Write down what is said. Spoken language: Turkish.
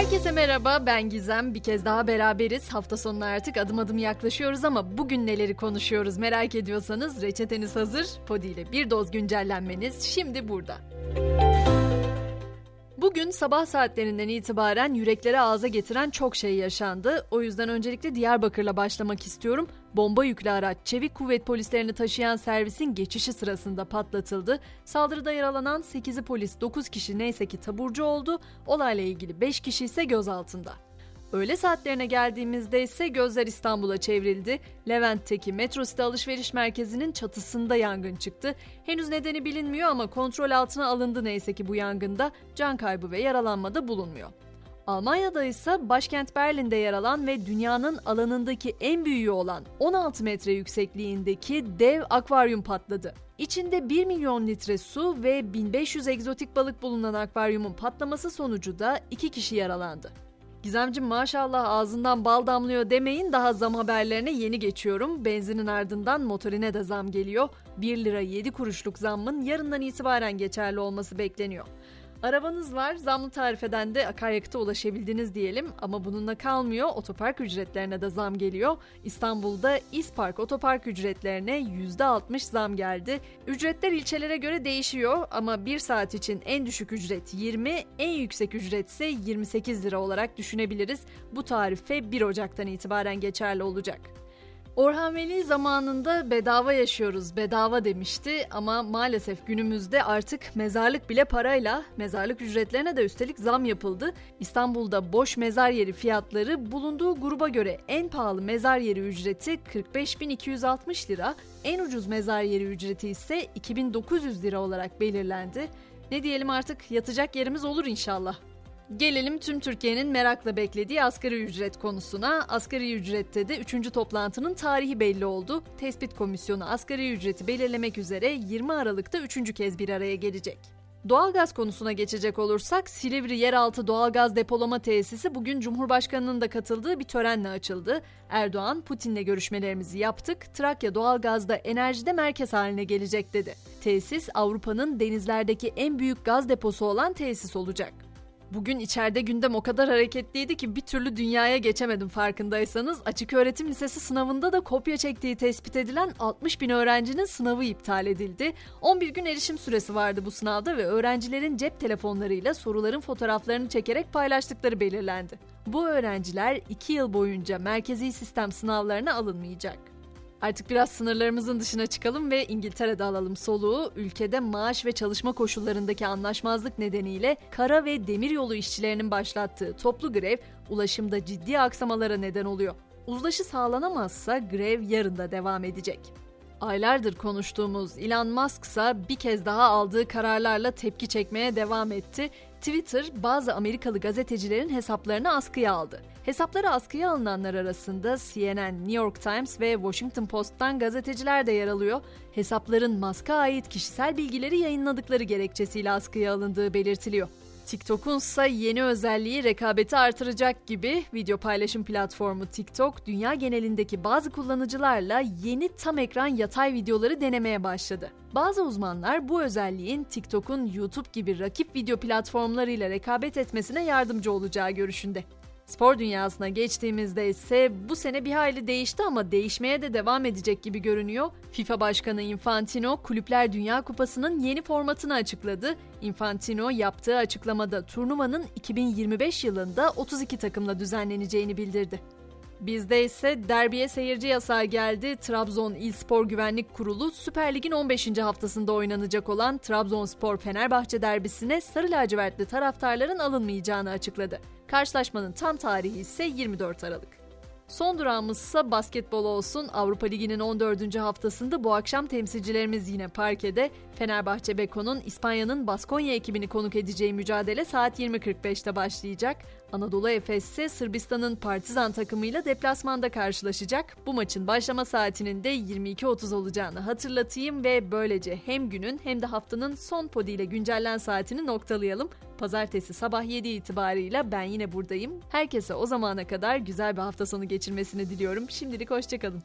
Herkese merhaba ben Gizem. Bir kez daha beraberiz. Hafta sonuna artık adım adım yaklaşıyoruz ama bugün neleri konuşuyoruz merak ediyorsanız reçeteniz hazır. Podi ile bir doz güncellenmeniz şimdi burada. Bugün sabah saatlerinden itibaren yürekleri ağza getiren çok şey yaşandı. O yüzden öncelikle Diyarbakır'la başlamak istiyorum. Bomba yüklü araç Çevik Kuvvet polislerini taşıyan servisin geçişi sırasında patlatıldı. Saldırıda yaralanan 8'i polis 9 kişi neyse ki taburcu oldu. Olayla ilgili 5 kişi ise gözaltında. Öğle saatlerine geldiğimizde ise gözler İstanbul'a çevrildi. Levent'teki Metro City alışveriş merkezinin çatısında yangın çıktı. Henüz nedeni bilinmiyor ama kontrol altına alındı neyse ki bu yangında can kaybı ve yaralanma da bulunmuyor. Almanya'da ise başkent Berlin'de yer alan ve dünyanın alanındaki en büyüğü olan 16 metre yüksekliğindeki dev akvaryum patladı. İçinde 1 milyon litre su ve 1500 egzotik balık bulunan akvaryumun patlaması sonucu da 2 kişi yaralandı. Gizemcim maşallah ağzından bal damlıyor demeyin daha zam haberlerine yeni geçiyorum. Benzinin ardından motorine de zam geliyor. 1 lira 7 kuruşluk zammın yarından itibaren geçerli olması bekleniyor. Arabanız var, zamlı tarifeden de akaryakıta ulaşabildiniz diyelim ama bununla kalmıyor. Otopark ücretlerine de zam geliyor. İstanbul'da İspark otopark ücretlerine %60 zam geldi. Ücretler ilçelere göre değişiyor ama bir saat için en düşük ücret 20, en yüksek ücret ise 28 lira olarak düşünebiliriz. Bu tarife 1 Ocak'tan itibaren geçerli olacak. Orhan Veli zamanında bedava yaşıyoruz, bedava demişti ama maalesef günümüzde artık mezarlık bile parayla, mezarlık ücretlerine de üstelik zam yapıldı. İstanbul'da boş mezar yeri fiyatları bulunduğu gruba göre en pahalı mezar yeri ücreti 45.260 lira, en ucuz mezar yeri ücreti ise 2900 lira olarak belirlendi. Ne diyelim artık yatacak yerimiz olur inşallah. Gelelim tüm Türkiye'nin merakla beklediği asgari ücret konusuna. Asgari ücrette de 3. toplantının tarihi belli oldu. Tespit Komisyonu asgari ücreti belirlemek üzere 20 Aralık'ta 3. kez bir araya gelecek. Doğalgaz konusuna geçecek olursak Silivri Yeraltı Doğalgaz Depolama Tesisi bugün Cumhurbaşkanı'nın da katıldığı bir törenle açıldı. Erdoğan, Putin'le görüşmelerimizi yaptık, Trakya Doğalgaz'da enerjide merkez haline gelecek dedi. Tesis Avrupa'nın denizlerdeki en büyük gaz deposu olan tesis olacak. Bugün içeride gündem o kadar hareketliydi ki bir türlü dünyaya geçemedim farkındaysanız. Açık öğretim lisesi sınavında da kopya çektiği tespit edilen 60 bin öğrencinin sınavı iptal edildi. 11 gün erişim süresi vardı bu sınavda ve öğrencilerin cep telefonlarıyla soruların fotoğraflarını çekerek paylaştıkları belirlendi. Bu öğrenciler 2 yıl boyunca merkezi sistem sınavlarına alınmayacak. Artık biraz sınırlarımızın dışına çıkalım ve İngiltere'de alalım soluğu. Ülkede maaş ve çalışma koşullarındaki anlaşmazlık nedeniyle kara ve demir yolu işçilerinin başlattığı toplu grev ulaşımda ciddi aksamalara neden oluyor. Uzlaşı sağlanamazsa grev yarın da devam edecek. Aylardır konuştuğumuz Elon Musk ise bir kez daha aldığı kararlarla tepki çekmeye devam etti. Twitter bazı Amerikalı gazetecilerin hesaplarını askıya aldı. Hesapları askıya alınanlar arasında CNN, New York Times ve Washington Post'tan gazeteciler de yer alıyor. Hesapların Musk'a ait kişisel bilgileri yayınladıkları gerekçesiyle askıya alındığı belirtiliyor. TikTok'un ise yeni özelliği rekabeti artıracak gibi video paylaşım platformu TikTok dünya genelindeki bazı kullanıcılarla yeni tam ekran yatay videoları denemeye başladı. Bazı uzmanlar bu özelliğin TikTok'un YouTube gibi rakip video platformlarıyla rekabet etmesine yardımcı olacağı görüşünde. Spor dünyasına geçtiğimizde ise bu sene bir hayli değişti ama değişmeye de devam edecek gibi görünüyor. FIFA Başkanı Infantino Kulüpler Dünya Kupası'nın yeni formatını açıkladı. Infantino yaptığı açıklamada turnuvanın 2025 yılında 32 takımla düzenleneceğini bildirdi. Bizde ise derbiye seyirci yasağı geldi. Trabzon İl Spor Güvenlik Kurulu Süper Lig'in 15. haftasında oynanacak olan Trabzonspor Fenerbahçe derbisine sarı lacivertli taraftarların alınmayacağını açıkladı. Karşılaşmanın tam tarihi ise 24 Aralık. Son durağımız ise basketbol olsun. Avrupa Ligi'nin 14. haftasında bu akşam temsilcilerimiz yine parkede. Fenerbahçe Beko'nun İspanya'nın Baskonya ekibini konuk edeceği mücadele saat 20.45'te başlayacak. Anadolu Efes ise Sırbistan'ın Partizan takımıyla deplasmanda karşılaşacak. Bu maçın başlama saatinin de 22.30 olacağını hatırlatayım ve böylece hem günün hem de haftanın son podiyle güncellen saatini noktalayalım. Pazartesi sabah 7 itibarıyla ben yine buradayım. Herkese o zamana kadar güzel bir hafta sonu geçirmesini diliyorum. Şimdilik hoşçakalın.